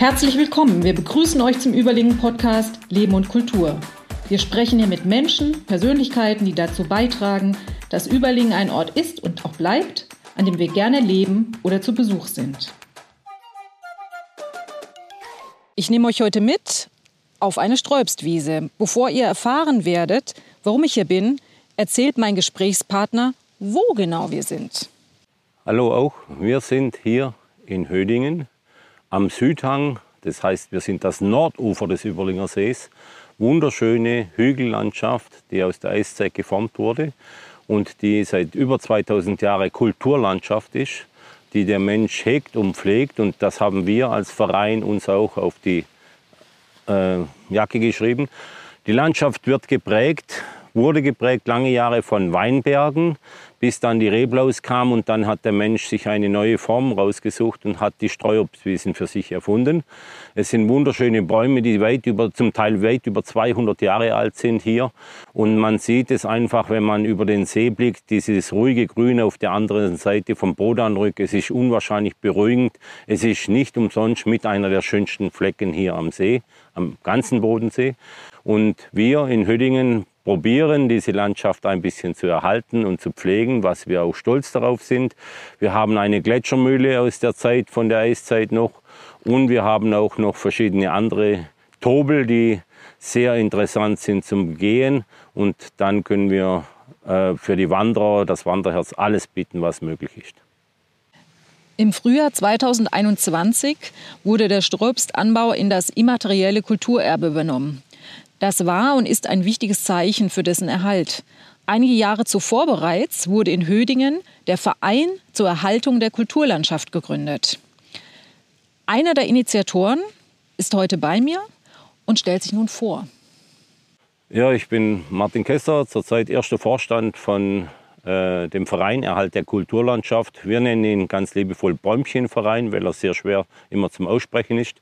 Herzlich willkommen. Wir begrüßen euch zum Überlingen Podcast Leben und Kultur. Wir sprechen hier mit Menschen, Persönlichkeiten, die dazu beitragen, dass Überlingen ein Ort ist und auch bleibt, an dem wir gerne leben oder zu Besuch sind. Ich nehme euch heute mit auf eine Sträubstwiese. Bevor ihr erfahren werdet, warum ich hier bin, erzählt mein Gesprächspartner, wo genau wir sind. Hallo auch, wir sind hier in Hödingen am Südhang. Das heißt, wir sind das Nordufer des Überlinger Sees. Wunderschöne Hügellandschaft, die aus der Eiszeit geformt wurde und die seit über 2000 Jahren Kulturlandschaft ist, die der Mensch hegt und pflegt. Und das haben wir als Verein uns auch auf die äh, Jacke geschrieben. Die Landschaft wird geprägt, wurde geprägt lange Jahre von Weinbergen, bis dann die Reblaus kam und dann hat der Mensch sich eine neue Form rausgesucht und hat die Streuobstwiesen für sich erfunden. Es sind wunderschöne Bäume, die weit über, zum Teil weit über 200 Jahre alt sind hier. Und man sieht es einfach, wenn man über den See blickt, dieses ruhige Grün auf der anderen Seite vom Bodanrück. Es ist unwahrscheinlich beruhigend. Es ist nicht umsonst mit einer der schönsten Flecken hier am See, am ganzen Bodensee. Und wir in Hüddingen probieren, diese Landschaft ein bisschen zu erhalten und zu pflegen, was wir auch stolz darauf sind. Wir haben eine Gletschermühle aus der Zeit, von der Eiszeit noch. Und wir haben auch noch verschiedene andere Tobel, die sehr interessant sind zum Gehen. Und dann können wir äh, für die Wanderer, das Wanderherz, alles bieten, was möglich ist. Im Frühjahr 2021 wurde der Strobstanbau in das immaterielle Kulturerbe übernommen. Das war und ist ein wichtiges Zeichen für dessen Erhalt. Einige Jahre zuvor bereits wurde in Hödingen der Verein zur Erhaltung der Kulturlandschaft gegründet. Einer der Initiatoren ist heute bei mir und stellt sich nun vor. Ja, ich bin Martin Kessler, zurzeit erster Vorstand von äh, dem Verein Erhalt der Kulturlandschaft. Wir nennen ihn ganz liebevoll Bäumchenverein, weil er sehr schwer immer zum Aussprechen ist.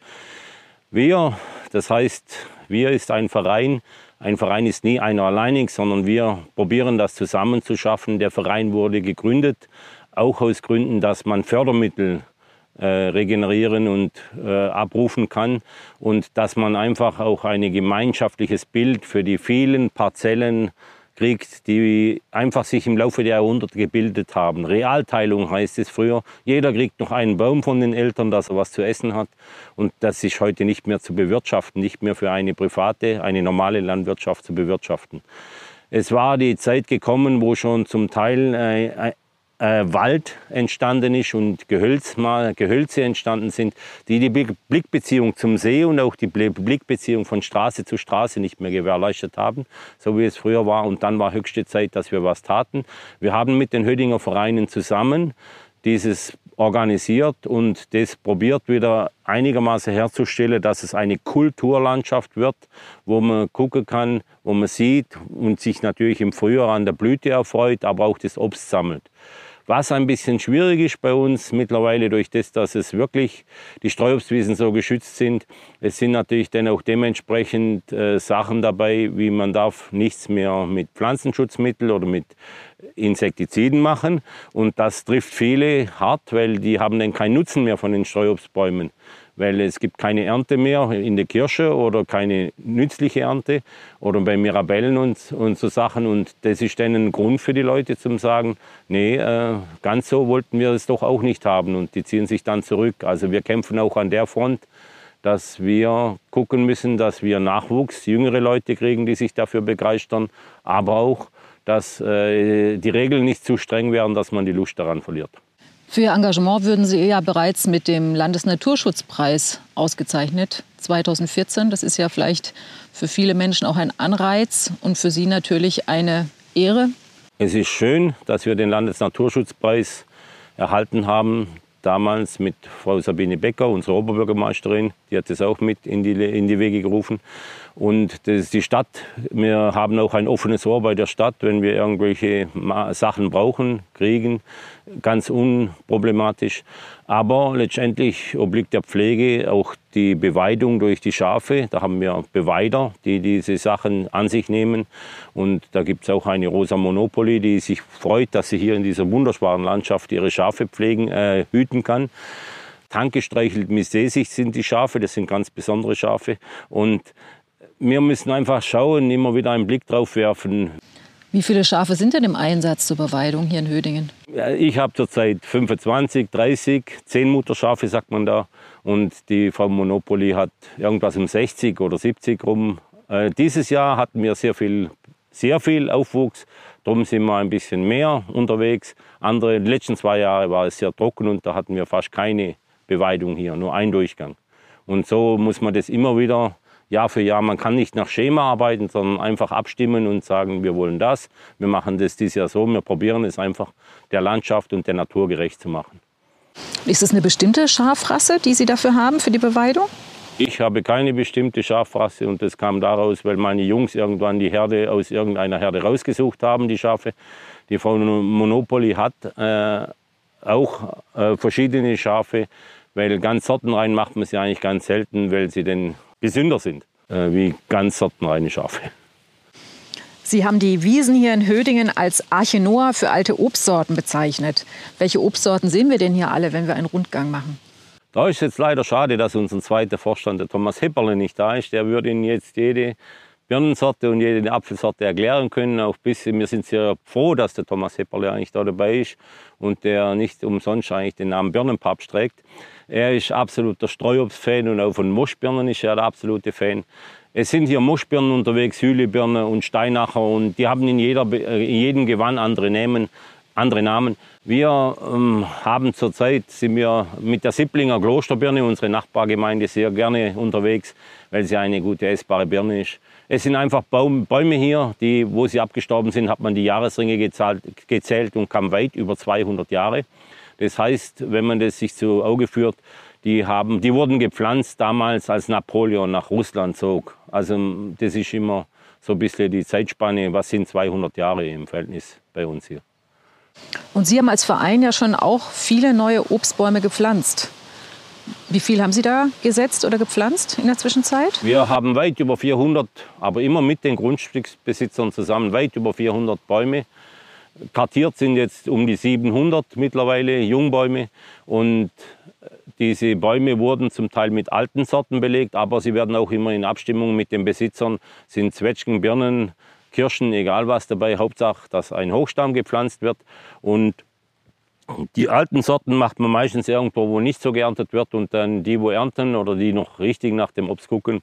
Wir, das heißt wir ist ein Verein. Ein Verein ist nie einer alleinig, sondern wir probieren das zusammen zu schaffen. Der Verein wurde gegründet, auch aus Gründen, dass man Fördermittel äh, regenerieren und äh, abrufen kann und dass man einfach auch ein gemeinschaftliches Bild für die vielen Parzellen kriegt, die einfach sich im Laufe der Jahrhunderte gebildet haben. Realteilung heißt es früher. Jeder kriegt noch einen Baum von den Eltern, dass er was zu essen hat. Und das ist heute nicht mehr zu bewirtschaften, nicht mehr für eine private, eine normale Landwirtschaft zu bewirtschaften. Es war die Zeit gekommen, wo schon zum Teil äh, Wald entstanden ist und Gehölz, mal, Gehölze entstanden sind, die die Blickbeziehung zum See und auch die Blickbeziehung von Straße zu Straße nicht mehr gewährleistet haben, so wie es früher war. Und dann war höchste Zeit, dass wir was taten. Wir haben mit den Hödinger Vereinen zusammen dieses organisiert und das probiert wieder einigermaßen herzustellen, dass es eine Kulturlandschaft wird, wo man gucken kann, wo man sieht und sich natürlich im Frühjahr an der Blüte erfreut, aber auch das Obst sammelt. Was ein bisschen schwierig ist bei uns mittlerweile durch das, dass es wirklich die Streuobstwiesen so geschützt sind. Es sind natürlich dann auch dementsprechend äh, Sachen dabei, wie man darf nichts mehr mit Pflanzenschutzmitteln oder mit Insektiziden machen. Und das trifft viele hart, weil die haben dann keinen Nutzen mehr von den Streuobstbäumen weil es gibt keine Ernte mehr in der Kirsche oder keine nützliche Ernte oder bei Mirabellen und, und so Sachen. Und das ist dann ein Grund für die Leute zum sagen, nee, äh, ganz so wollten wir es doch auch nicht haben und die ziehen sich dann zurück. Also wir kämpfen auch an der Front, dass wir gucken müssen, dass wir Nachwuchs, jüngere Leute kriegen, die sich dafür begeistern, aber auch, dass äh, die Regeln nicht zu streng werden, dass man die Lust daran verliert. Für Ihr Engagement würden Sie ja bereits mit dem Landesnaturschutzpreis ausgezeichnet 2014. Das ist ja vielleicht für viele Menschen auch ein Anreiz und für Sie natürlich eine Ehre. Es ist schön, dass wir den Landesnaturschutzpreis erhalten haben. Damals mit Frau Sabine Becker, unserer Oberbürgermeisterin, die hat das auch mit in die, in die Wege gerufen. Und das ist die Stadt. Wir haben auch ein offenes Ohr bei der Stadt, wenn wir irgendwelche Sachen brauchen, kriegen, ganz unproblematisch. Aber letztendlich obliegt der Pflege auch die Beweidung durch die Schafe. Da haben wir Beweider, die diese Sachen an sich nehmen. Und da gibt es auch eine Rosa Monopoly, die sich freut, dass sie hier in dieser wunderbaren Landschaft ihre Schafe pflegen, äh, hüten kann. Tankgestreichelt mit Seesicht sind die Schafe, das sind ganz besondere Schafe. Und wir müssen einfach schauen, immer wieder einen Blick drauf werfen. Wie viele Schafe sind denn im Einsatz zur Beweidung hier in Hödingen? Ich habe zurzeit 25, 30, 10 Mutterschafe, sagt man da. Und die Frau Monopoly hat irgendwas um 60 oder 70 rum. Äh, dieses Jahr hatten wir sehr viel, sehr viel Aufwuchs. Darum sind wir ein bisschen mehr unterwegs. Andere, die letzten zwei Jahre war es sehr trocken und da hatten wir fast keine Beweidung hier, nur ein Durchgang. Und so muss man das immer wieder Jahr für Jahr. Man kann nicht nach Schema arbeiten, sondern einfach abstimmen und sagen, wir wollen das, wir machen das dieses Jahr so, wir probieren es einfach der Landschaft und der Natur gerecht zu machen. Ist es eine bestimmte Schafrasse, die Sie dafür haben, für die Beweidung? Ich habe keine bestimmte Schafrasse und das kam daraus, weil meine Jungs irgendwann die Herde aus irgendeiner Herde rausgesucht haben, die Schafe. Die Frau Monopoly hat äh, auch äh, verschiedene Schafe, weil ganz sortenrein macht man sie eigentlich ganz selten, weil sie den gesünder sind, äh, wie ganz sortenreine Schafe. Sie haben die Wiesen hier in Hödingen als Arche Noah für alte Obstsorten bezeichnet. Welche Obstsorten sehen wir denn hier alle, wenn wir einen Rundgang machen? Da ist jetzt leider schade, dass unser zweiter Vorstand, der Thomas Hepperle, nicht da ist. Der würde Ihnen jetzt jede Birnensorte und jede Apfelsorte erklären können. Auch bisschen, wir sind sehr froh, dass der Thomas Hepperle eigentlich da dabei ist und der nicht umsonst eigentlich den Namen Birnenpapst trägt. Er ist absoluter Streuobst-Fan und auch von Moschbirnen ist er der absolute Fan. Es sind hier Moschbirnen unterwegs, Hühlebirne und Steinacher und die haben in, jeder, äh, in jedem Gewand andere Namen. Andere Namen. Wir ähm, haben zurzeit sind wir mit der Sipplinger Klosterbirne, unsere Nachbargemeinde, sehr gerne unterwegs, weil sie eine gute essbare Birne ist. Es sind einfach Baum, Bäume hier, die, wo sie abgestorben sind, hat man die Jahresringe gezahlt, gezählt und kam weit über 200 Jahre. Das heißt, wenn man das sich zu Auge führt, die, haben, die wurden gepflanzt damals, als Napoleon nach Russland zog. Also das ist immer so ein bisschen die Zeitspanne, was sind 200 Jahre im Verhältnis bei uns hier. Und Sie haben als Verein ja schon auch viele neue Obstbäume gepflanzt. Wie viel haben Sie da gesetzt oder gepflanzt in der Zwischenzeit? Wir haben weit über 400, aber immer mit den Grundstücksbesitzern zusammen, weit über 400 Bäume Kartiert sind jetzt um die 700 mittlerweile Jungbäume und diese Bäume wurden zum Teil mit alten Sorten belegt, aber sie werden auch immer in Abstimmung mit den Besitzern, sind Zwetschgen, Birnen, Kirschen, egal was dabei. Hauptsache, dass ein Hochstamm gepflanzt wird und die alten Sorten macht man meistens irgendwo, wo nicht so geerntet wird und dann die, wo ernten oder die noch richtig nach dem Obst gucken,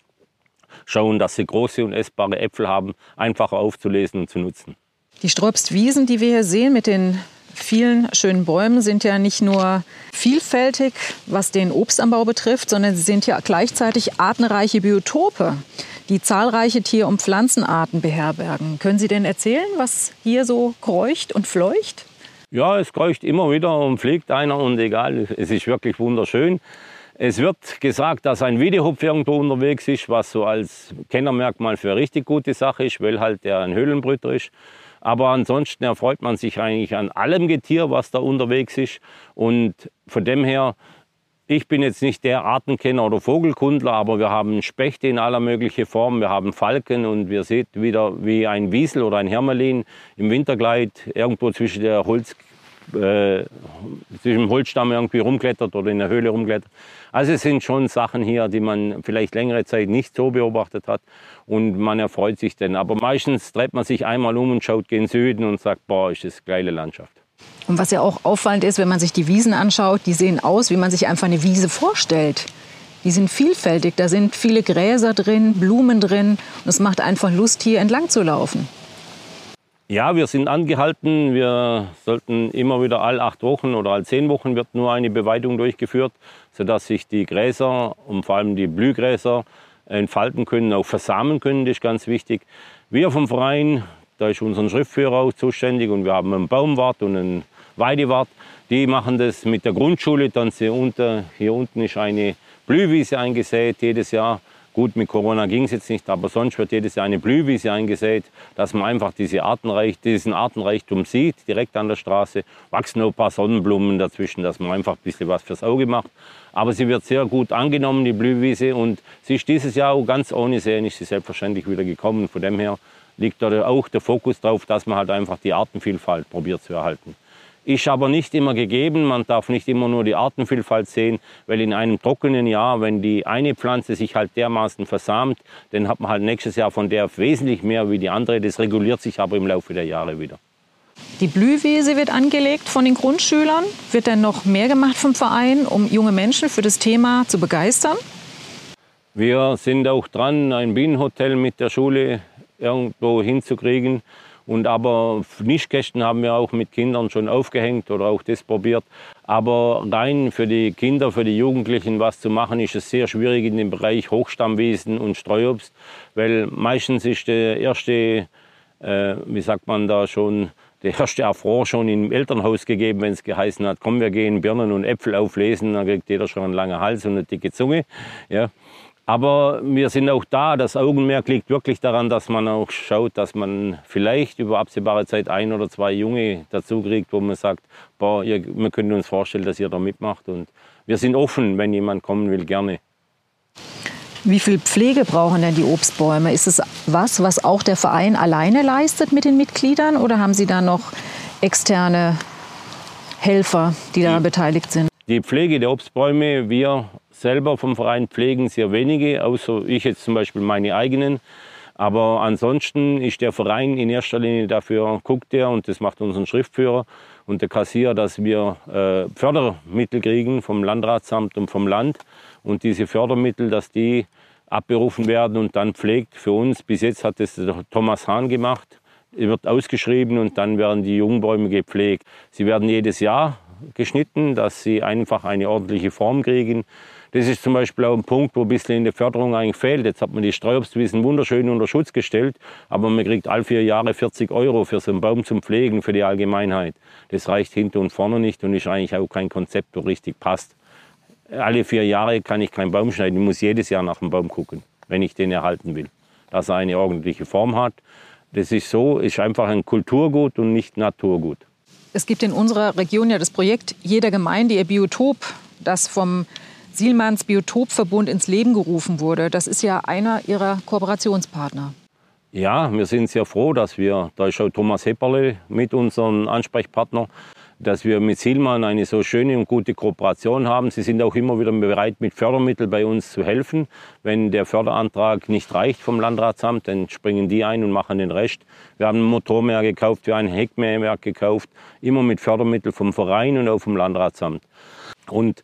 schauen, dass sie große und essbare Äpfel haben, einfacher aufzulesen und zu nutzen. Die Sträubstwiesen, die wir hier sehen mit den vielen schönen Bäumen, sind ja nicht nur vielfältig, was den Obstanbau betrifft, sondern sie sind ja gleichzeitig artenreiche Biotope, die zahlreiche Tier- und Pflanzenarten beherbergen. Können Sie denn erzählen, was hier so kreucht und fleucht? Ja, es kreucht immer wieder und fliegt einer und egal, es ist wirklich wunderschön. Es wird gesagt, dass ein Wiedehopf irgendwo unterwegs ist, was so als Kennermerkmal für eine richtig gute Sache ist, weil halt der ein Höhlenbrüter ist. Aber ansonsten erfreut man sich eigentlich an allem Getier, was da unterwegs ist. Und von dem her, ich bin jetzt nicht der Artenkenner oder Vogelkundler, aber wir haben Spechte in aller möglichen Form. Wir haben Falken und wir sehen wieder wie ein Wiesel oder ein Hermelin im Winterkleid irgendwo zwischen der Holz, äh, zwischen dem Holzstamm irgendwie rumklettert oder in der Höhle rumklettert. Also es sind schon Sachen hier, die man vielleicht längere Zeit nicht so beobachtet hat und man erfreut sich denn. Aber meistens dreht man sich einmal um und schaut gen Süden und sagt, boah, ist das geile Landschaft. Und was ja auch auffallend ist, wenn man sich die Wiesen anschaut, die sehen aus, wie man sich einfach eine Wiese vorstellt. Die sind vielfältig, da sind viele Gräser drin, Blumen drin und es macht einfach Lust, hier entlang zu laufen. Ja, wir sind angehalten. Wir sollten immer wieder alle acht Wochen oder alle zehn Wochen wird nur eine Beweidung durchgeführt, sodass sich die Gräser und vor allem die Blühgräser entfalten können, auch versamen können. Das ist ganz wichtig. Wir vom Verein, da ist unser Schriftführer auch zuständig und wir haben einen Baumwart und einen Weidewart. Die machen das mit der Grundschule. Dann hier unten, hier unten ist eine Blühwiese eingesät jedes Jahr. Gut, mit Corona ging es jetzt nicht, aber sonst wird jedes Jahr eine Blühwiese eingesät, dass man einfach diese Artenreich, diesen Artenreichtum sieht, direkt an der Straße. Wachsen noch ein paar Sonnenblumen dazwischen, dass man einfach ein bisschen was fürs Auge macht. Aber sie wird sehr gut angenommen, die Blühwiese. Und sie ist dieses Jahr auch ganz ohne Sehen, ist sie selbstverständlich wieder gekommen. Von dem her liegt da auch der Fokus darauf, dass man halt einfach die Artenvielfalt probiert zu erhalten. Ist aber nicht immer gegeben. Man darf nicht immer nur die Artenvielfalt sehen, weil in einem trockenen Jahr, wenn die eine Pflanze sich halt dermaßen versamt, dann hat man halt nächstes Jahr von der wesentlich mehr wie die andere. Das reguliert sich aber im Laufe der Jahre wieder. Die Blühwiese wird angelegt von den Grundschülern. Wird denn noch mehr gemacht vom Verein, um junge Menschen für das Thema zu begeistern? Wir sind auch dran, ein Bienenhotel mit der Schule irgendwo hinzukriegen. Und aber Nischkästen haben wir auch mit Kindern schon aufgehängt oder auch das probiert. Aber rein für die Kinder, für die Jugendlichen was zu machen, ist es sehr schwierig in dem Bereich Hochstammwiesen und Streuobst, weil meistens ist der erste, äh, wie sagt man da schon, der erste Affront schon im Elternhaus gegeben, wenn es geheißen hat, komm, wir gehen Birnen und Äpfel auflesen, dann kriegt jeder schon einen langen Hals und eine dicke Zunge. Ja. Aber wir sind auch da. Das Augenmerk liegt wirklich daran, dass man auch schaut, dass man vielleicht über absehbare Zeit ein oder zwei Junge dazu kriegt, wo man sagt, boah, ihr, wir können uns vorstellen, dass ihr da mitmacht. Und wir sind offen, wenn jemand kommen will, gerne. Wie viel Pflege brauchen denn die Obstbäume? Ist es was, was auch der Verein alleine leistet mit den Mitgliedern oder haben Sie da noch externe Helfer, die daran beteiligt sind? Die Pflege der Obstbäume, wir selber vom Verein pflegen sehr wenige, außer ich jetzt zum Beispiel meine eigenen. Aber ansonsten ist der Verein in erster Linie dafür, guckt er, und das macht unseren Schriftführer und der Kassier, dass wir äh, Fördermittel kriegen vom Landratsamt und vom Land. Und diese Fördermittel, dass die abberufen werden und dann pflegt für uns. Bis jetzt hat das Thomas Hahn gemacht. Wird ausgeschrieben und dann werden die Jungbäume gepflegt. Sie werden jedes Jahr geschnitten, dass sie einfach eine ordentliche Form kriegen. Das ist zum Beispiel auch ein Punkt, wo ein bisschen in der Förderung eigentlich fehlt. Jetzt hat man die Streuobstwiesen wunderschön unter Schutz gestellt, aber man kriegt alle vier Jahre 40 Euro für so einen Baum zum Pflegen für die Allgemeinheit. Das reicht hinten und vorne nicht und ist eigentlich auch kein Konzept, das richtig passt. Alle vier Jahre kann ich keinen Baum schneiden. Ich muss jedes Jahr nach dem Baum gucken, wenn ich den erhalten will. Dass er eine ordentliche Form hat. Das ist so, ist einfach ein Kulturgut und nicht Naturgut. Es gibt in unserer Region ja das Projekt Jeder Gemeinde ihr Biotop, das vom Sielmanns Biotopverbund ins Leben gerufen wurde. Das ist ja einer Ihrer Kooperationspartner. Ja, wir sind sehr froh, dass wir, da ist auch Thomas Hepperle mit unserem Ansprechpartner, dass wir mit Sielmann eine so schöne und gute Kooperation haben. Sie sind auch immer wieder bereit, mit Fördermitteln bei uns zu helfen. Wenn der Förderantrag nicht reicht vom Landratsamt, dann springen die ein und machen den Rest. Wir haben ein Motormeer gekauft, wir haben ein Heckmäherwerk gekauft, immer mit Fördermitteln vom Verein und auch vom Landratsamt. Und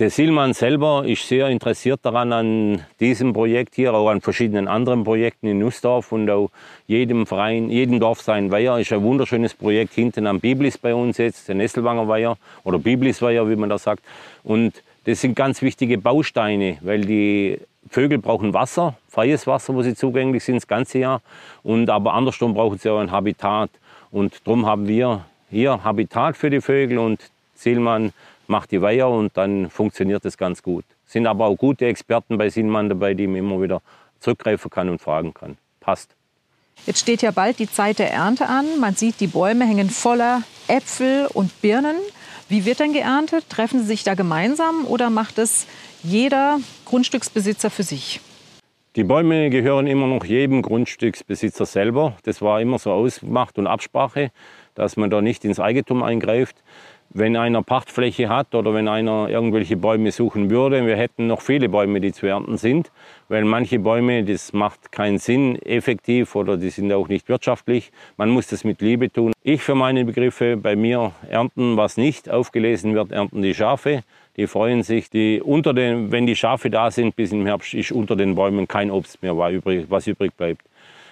der Silman selber ist sehr interessiert daran, an diesem Projekt hier, auch an verschiedenen anderen Projekten in Nussdorf und auch jedem Verein, jedem Dorf sein Weiher. Ist ein wunderschönes Projekt hinten am Biblis bei uns jetzt, der Nesselwanger Weiher oder Biblisweiher, wie man das sagt. Und das sind ganz wichtige Bausteine, weil die Vögel brauchen Wasser, freies Wasser, wo sie zugänglich sind das ganze Jahr. Und aber andersrum brauchen sie auch ein Habitat. Und darum haben wir hier Habitat für die Vögel und Zielmann macht die Weiher und dann funktioniert es ganz gut. Sind aber auch gute Experten bei Sinmann dabei, die man immer wieder zurückgreifen kann und fragen kann. Passt. Jetzt steht ja bald die Zeit der Ernte an. Man sieht, die Bäume hängen voller Äpfel und Birnen. Wie wird denn geerntet? Treffen Sie sich da gemeinsam oder macht es jeder Grundstücksbesitzer für sich? Die Bäume gehören immer noch jedem Grundstücksbesitzer selber. Das war immer so Ausmacht und Absprache, dass man da nicht ins Eigentum eingreift wenn einer Pachtfläche hat oder wenn einer irgendwelche Bäume suchen würde, wir hätten noch viele Bäume, die zu ernten sind, weil manche Bäume, das macht keinen Sinn effektiv oder die sind auch nicht wirtschaftlich. Man muss das mit Liebe tun. Ich für meine Begriffe, bei mir ernten, was nicht aufgelesen wird, ernten die Schafe. Die freuen sich, die unter den, wenn die Schafe da sind, bis im Herbst ist unter den Bäumen kein Obst mehr, was übrig bleibt.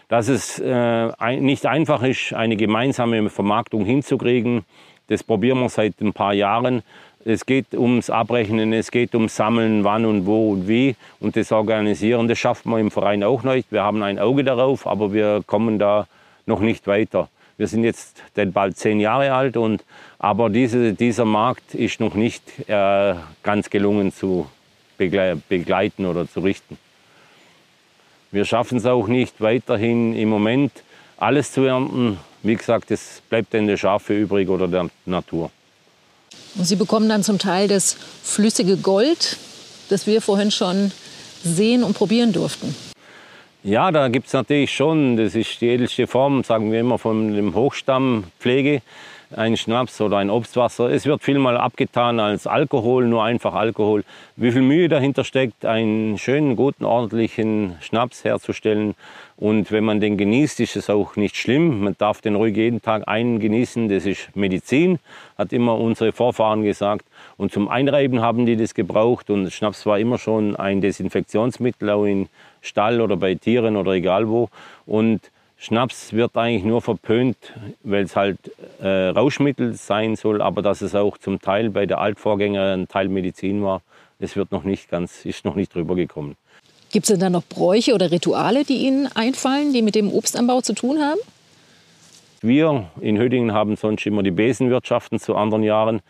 Dass es äh, nicht einfach ist, eine gemeinsame Vermarktung hinzukriegen, das probieren wir seit ein paar Jahren. Es geht ums Abrechnen, es geht ums Sammeln, wann und wo und wie und das Organisieren. Das schaffen wir im Verein auch nicht. Wir haben ein Auge darauf, aber wir kommen da noch nicht weiter. Wir sind jetzt bald zehn Jahre alt, und, aber diese, dieser Markt ist noch nicht äh, ganz gelungen zu begleiten oder zu richten. Wir schaffen es auch nicht weiterhin im Moment alles zu ernten. Wie gesagt, es bleibt dann der Schafe übrig oder der Natur. Und Sie bekommen dann zum Teil das flüssige Gold, das wir vorhin schon sehen und probieren durften. Ja, da gibt es natürlich schon, das ist die edelste Form, sagen wir immer, von dem Hochstammpflege. ein Schnaps oder ein Obstwasser. Es wird vielmal abgetan als Alkohol, nur einfach Alkohol. Wie viel Mühe dahinter steckt, einen schönen, guten, ordentlichen Schnaps herzustellen. Und wenn man den genießt, ist es auch nicht schlimm. Man darf den ruhig jeden Tag einen genießen. Das ist Medizin, hat immer unsere Vorfahren gesagt. Und zum Einreiben haben die das gebraucht. Und Schnaps war immer schon ein Desinfektionsmittel, auch in Stall oder bei Tieren oder egal wo. Und Schnaps wird eigentlich nur verpönt, weil es halt äh, Rauschmittel sein soll, aber dass es auch zum Teil bei der Altvorgänger ein Teil Medizin war, das wird noch nicht ganz, ist noch nicht drüber gekommen. Gibt es denn da noch Bräuche oder Rituale, die Ihnen einfallen, die mit dem Obstanbau zu tun haben? Wir in Hödingen haben sonst immer die Besenwirtschaften zu anderen Jahren.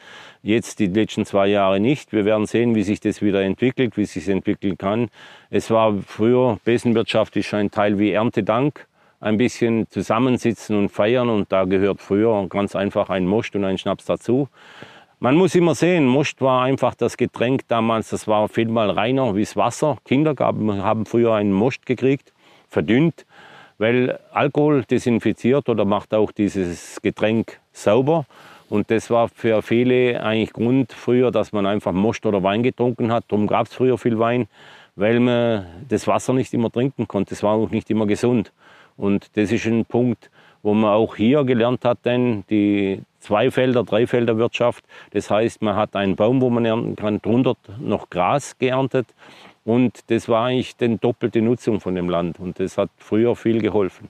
Jetzt die letzten zwei Jahre nicht. Wir werden sehen, wie sich das wieder entwickelt, wie sich entwickeln kann. Es war früher, Besenwirtschaft ist ein Teil wie Erntedank ein bisschen zusammensitzen und feiern. Und da gehört früher ganz einfach ein Most und ein Schnaps dazu. Man muss immer sehen, Most war einfach das Getränk damals, das war vielmal reiner wie das Wasser. Kinder haben früher einen Most gekriegt, verdünnt, weil Alkohol desinfiziert oder macht auch dieses Getränk sauber. Und das war für viele eigentlich Grund früher, dass man einfach Most oder Wein getrunken hat. Darum gab es früher viel Wein, weil man das Wasser nicht immer trinken konnte. Es war auch nicht immer gesund. Und das ist ein Punkt, wo man auch hier gelernt hat, denn die Zweifelder, Dreifelderwirtschaft. Das heißt, man hat einen Baum, wo man ernten kann, drunter noch Gras geerntet. Und das war eigentlich die doppelte Nutzung von dem Land. Und das hat früher viel geholfen.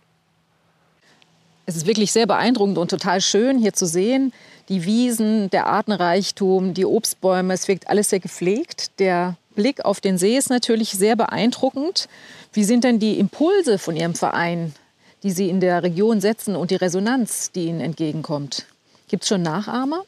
Es ist wirklich sehr beeindruckend und total schön hier zu sehen. Die Wiesen, der Artenreichtum, die Obstbäume, es wirkt alles sehr gepflegt. Der Blick auf den See ist natürlich sehr beeindruckend. Wie sind denn die Impulse von Ihrem Verein, die Sie in der Region setzen und die Resonanz, die Ihnen entgegenkommt? Gibt es schon Nachahmer?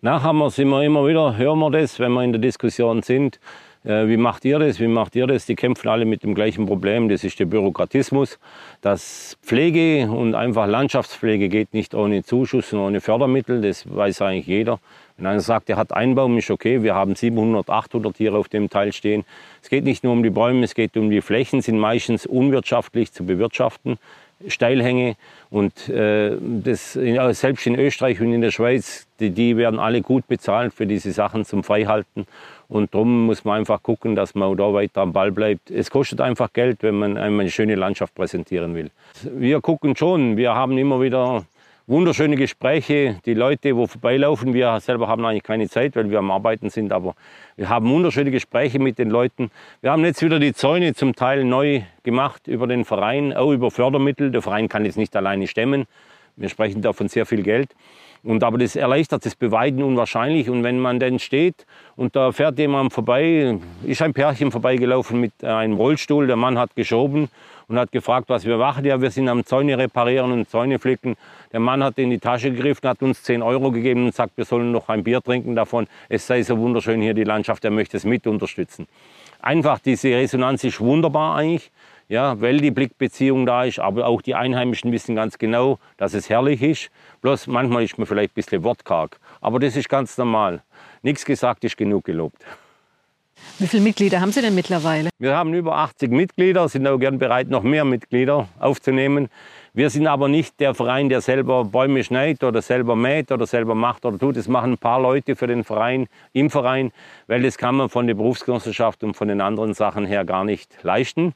Nachahmer sind wir immer wieder, hören wir das, wenn wir in der Diskussion sind. Äh, wie macht ihr das? Wie macht ihr das? Die kämpfen alle mit dem gleichen Problem. Das ist der Bürokratismus. Das Pflege und einfach Landschaftspflege geht nicht ohne Zuschuss und ohne Fördermittel. Das weiß eigentlich jeder. Wenn einer sagt, er hat einen Baum, ist okay. Wir haben 700, 800 Tiere auf dem Teil stehen. Es geht nicht nur um die Bäume, es geht um die Flächen, sind meistens unwirtschaftlich zu bewirtschaften. Steilhänge und äh, das, selbst in Österreich und in der Schweiz, die, die, werden alle gut bezahlt für diese Sachen zum Freihalten und darum muss man einfach gucken, dass man da weiter am Ball bleibt. Es kostet einfach Geld, wenn man eine schöne Landschaft präsentieren will. Wir gucken schon, wir haben immer wieder wunderschöne Gespräche. Die Leute, wo vorbeilaufen, wir selber haben eigentlich keine Zeit, weil wir am Arbeiten sind, aber wir haben wunderschöne Gespräche mit den Leuten. Wir haben jetzt wieder die Zäune zum Teil neu gemacht über den Verein, auch über Fördermittel. Der Verein kann jetzt nicht alleine stemmen. Wir sprechen da von sehr viel Geld. Und aber das erleichtert das Beweiden unwahrscheinlich. Und wenn man dann steht und da fährt jemand vorbei, ist ein Pärchen vorbeigelaufen mit einem Rollstuhl, der Mann hat geschoben und hat gefragt, was wir machen. Ja, wir sind am Zäune reparieren und Zäune flicken. Der Mann hat in die Tasche gegriffen, hat uns 10 Euro gegeben und sagt, wir sollen noch ein Bier trinken davon. Es sei so wunderschön hier die Landschaft, er möchte es mit unterstützen. Einfach diese Resonanz ist wunderbar eigentlich ja, weil die Blickbeziehung da ist. Aber auch die Einheimischen wissen ganz genau, dass es herrlich ist. Bloß manchmal ist man vielleicht ein bisschen wortkarg. Aber das ist ganz normal. Nichts gesagt ist genug gelobt. Wie viele Mitglieder haben Sie denn mittlerweile? Wir haben über 80 Mitglieder, sind auch gern bereit, noch mehr Mitglieder aufzunehmen. Wir sind aber nicht der Verein, der selber Bäume schneidet oder selber mäht oder selber macht oder tut. Das machen ein paar Leute für den Verein, im Verein, weil das kann man von der Berufsgenossenschaft und von den anderen Sachen her gar nicht leisten.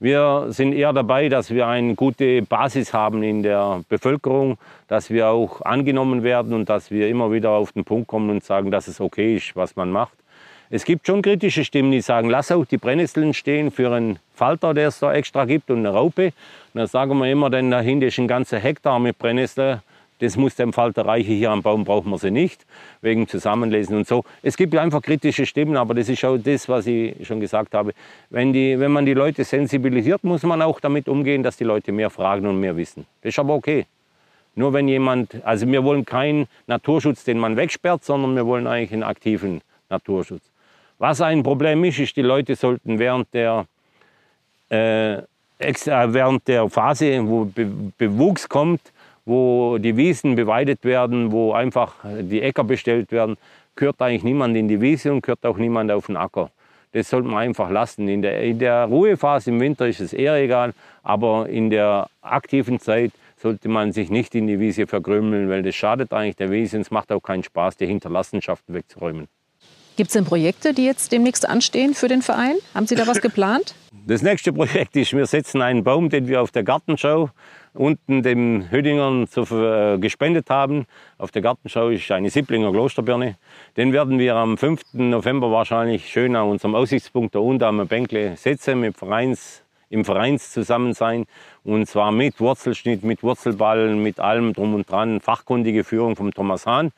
Wir sind eher dabei, dass wir eine gute Basis haben in der Bevölkerung, dass wir auch angenommen werden und dass wir immer wieder auf den Punkt kommen und sagen, dass es okay ist, was man macht. Es gibt schon kritische Stimmen, die sagen, lass auch die Brennnesseln stehen für einen Falter, der es da extra gibt und eine Raupe. Und dann sagen wir immer, denn dahinter ist ein ganzer Hektar mit Brennnessel das muss dem Falter reichen. Hier am Baum brauchen wir sie nicht, wegen Zusammenlesen und so. Es gibt einfach kritische Stimmen, aber das ist auch das, was ich schon gesagt habe. Wenn, die, wenn man die Leute sensibilisiert, muss man auch damit umgehen, dass die Leute mehr fragen und mehr wissen. Das ist aber okay. Nur wenn jemand, also wir wollen keinen Naturschutz, den man wegsperrt, sondern wir wollen eigentlich einen aktiven Naturschutz. Was ein Problem ist, ist, die Leute sollten während der, äh, während der Phase, wo Be Bewuchs kommt, wo die Wiesen beweidet werden, wo einfach die Äcker bestellt werden, gehört eigentlich niemand in die Wiese und gehört auch niemand auf den Acker. Das sollte man einfach lassen. In der, in der Ruhephase im Winter ist es eher egal, aber in der aktiven Zeit sollte man sich nicht in die Wiese verkrümeln, weil das schadet eigentlich der Wiese und es macht auch keinen Spaß, die Hinterlassenschaften wegzuräumen. Gibt es denn Projekte, die jetzt demnächst anstehen für den Verein? Haben Sie da was geplant? Das nächste Projekt ist, wir setzen einen Baum, den wir auf der Gartenschau unten den Hödingern zu, äh, gespendet haben. Auf der Gartenschau ist eine Sipplinger Klosterbirne. Den werden wir am 5. November wahrscheinlich schön an unserem Aussichtspunkt da unten am Bänkle setzen, mit Vereins, im Vereins zusammen sein. Und zwar mit Wurzelschnitt, mit Wurzelballen, mit allem drum und dran. Fachkundige Führung vom Thomas Hahn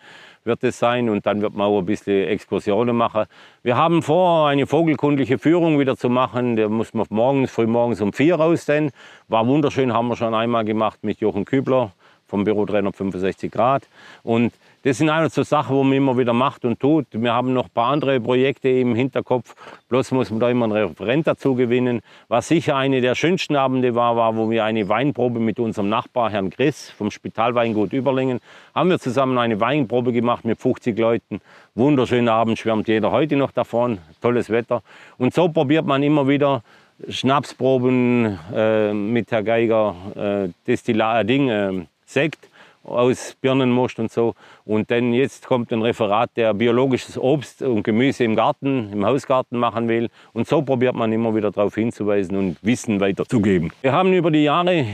wird es sein und dann wird man auch ein bisschen Exkursionen machen. Wir haben vor, eine vogelkundliche Führung wieder zu machen. Da muss man morgens, früh morgens um vier raus denn. War wunderschön, haben wir schon einmal gemacht mit Jochen Kübler vom Büro 365 Grad. Und das sind eine so Sachen, wo man immer wieder macht und tut. Wir haben noch ein paar andere Projekte im Hinterkopf. Bloß muss man da immer einen Referent dazu gewinnen. Was sicher eine der schönsten Abende war, war, wo wir eine Weinprobe mit unserem Nachbar, Herrn Chris vom Spitalweingut Überlingen, haben wir zusammen eine Weinprobe gemacht mit 50 Leuten. Wunderschöner Abend, schwärmt jeder heute noch davon. Tolles Wetter. Und so probiert man immer wieder Schnapsproben äh, mit Herr Geiger, äh, Destillat, äh, Ding, äh, Sekt aus Birnenmost und so. Und dann jetzt kommt ein Referat, der biologisches Obst und Gemüse im Garten, im Hausgarten machen will. Und so probiert man immer wieder darauf hinzuweisen und Wissen weiterzugeben. Wir haben über die Jahre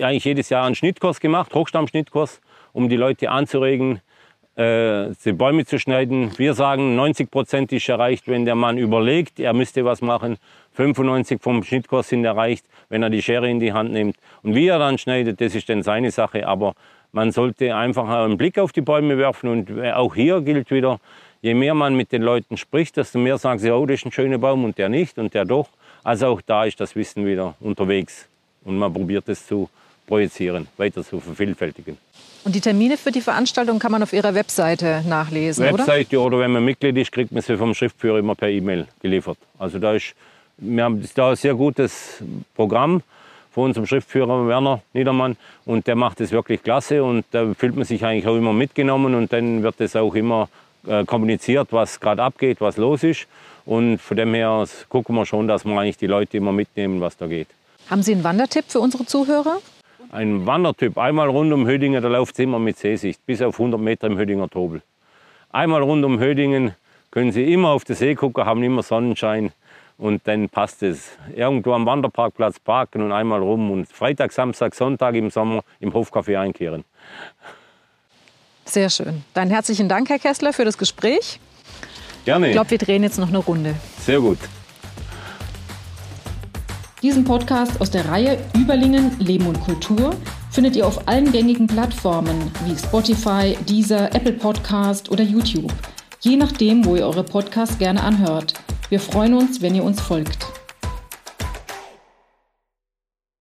eigentlich jedes Jahr einen Schnittkurs gemacht, Hochstammschnittkurs, um die Leute anzuregen, äh, die Bäume zu schneiden. Wir sagen, 90 Prozent ist erreicht, wenn der Mann überlegt, er müsste was machen. 95% vom Schnittkurs sind erreicht, wenn er die Schere in die Hand nimmt. Und wie er dann schneidet, das ist dann seine Sache. Aber man sollte einfach einen Blick auf die Bäume werfen. Und auch hier gilt wieder, je mehr man mit den Leuten spricht, desto mehr sagen sie, oh, das ist ein schöner Baum und der nicht und der doch. Also auch da ist das Wissen wieder unterwegs. Und man probiert es zu projizieren, weiter zu vervielfältigen. Und die Termine für die Veranstaltung kann man auf Ihrer Webseite nachlesen, Webseite oder? oder wenn man Mitglied ist, kriegt man sie vom Schriftführer immer per E-Mail geliefert. Also da ist, wir haben da ein sehr gutes Programm von unserem Schriftführer Werner Niedermann und der macht es wirklich klasse und da fühlt man sich eigentlich auch immer mitgenommen und dann wird es auch immer äh, kommuniziert, was gerade abgeht, was los ist und von dem her gucken wir schon, dass wir eigentlich die Leute immer mitnehmen, was da geht. Haben Sie einen Wandertipp für unsere Zuhörer? Ein Wandertyp, einmal rund um Hödingen, da läuft es immer mit Seesicht, bis auf 100 Meter im Hödinger Tobel. Einmal rund um Hödingen können Sie immer auf den See gucken, haben immer Sonnenschein und dann passt es. Irgendwo am Wanderparkplatz parken und einmal rum und Freitag, Samstag, Sonntag im Sommer im Hofcafé einkehren. Sehr schön. Dann herzlichen Dank, Herr Kessler, für das Gespräch. Gerne. Ich glaube, wir drehen jetzt noch eine Runde. Sehr gut. Diesen Podcast aus der Reihe Überlingen, Leben und Kultur findet ihr auf allen gängigen Plattformen wie Spotify, Deezer, Apple Podcast oder YouTube. Je nachdem, wo ihr eure Podcasts gerne anhört. Wir freuen uns, wenn ihr uns folgt.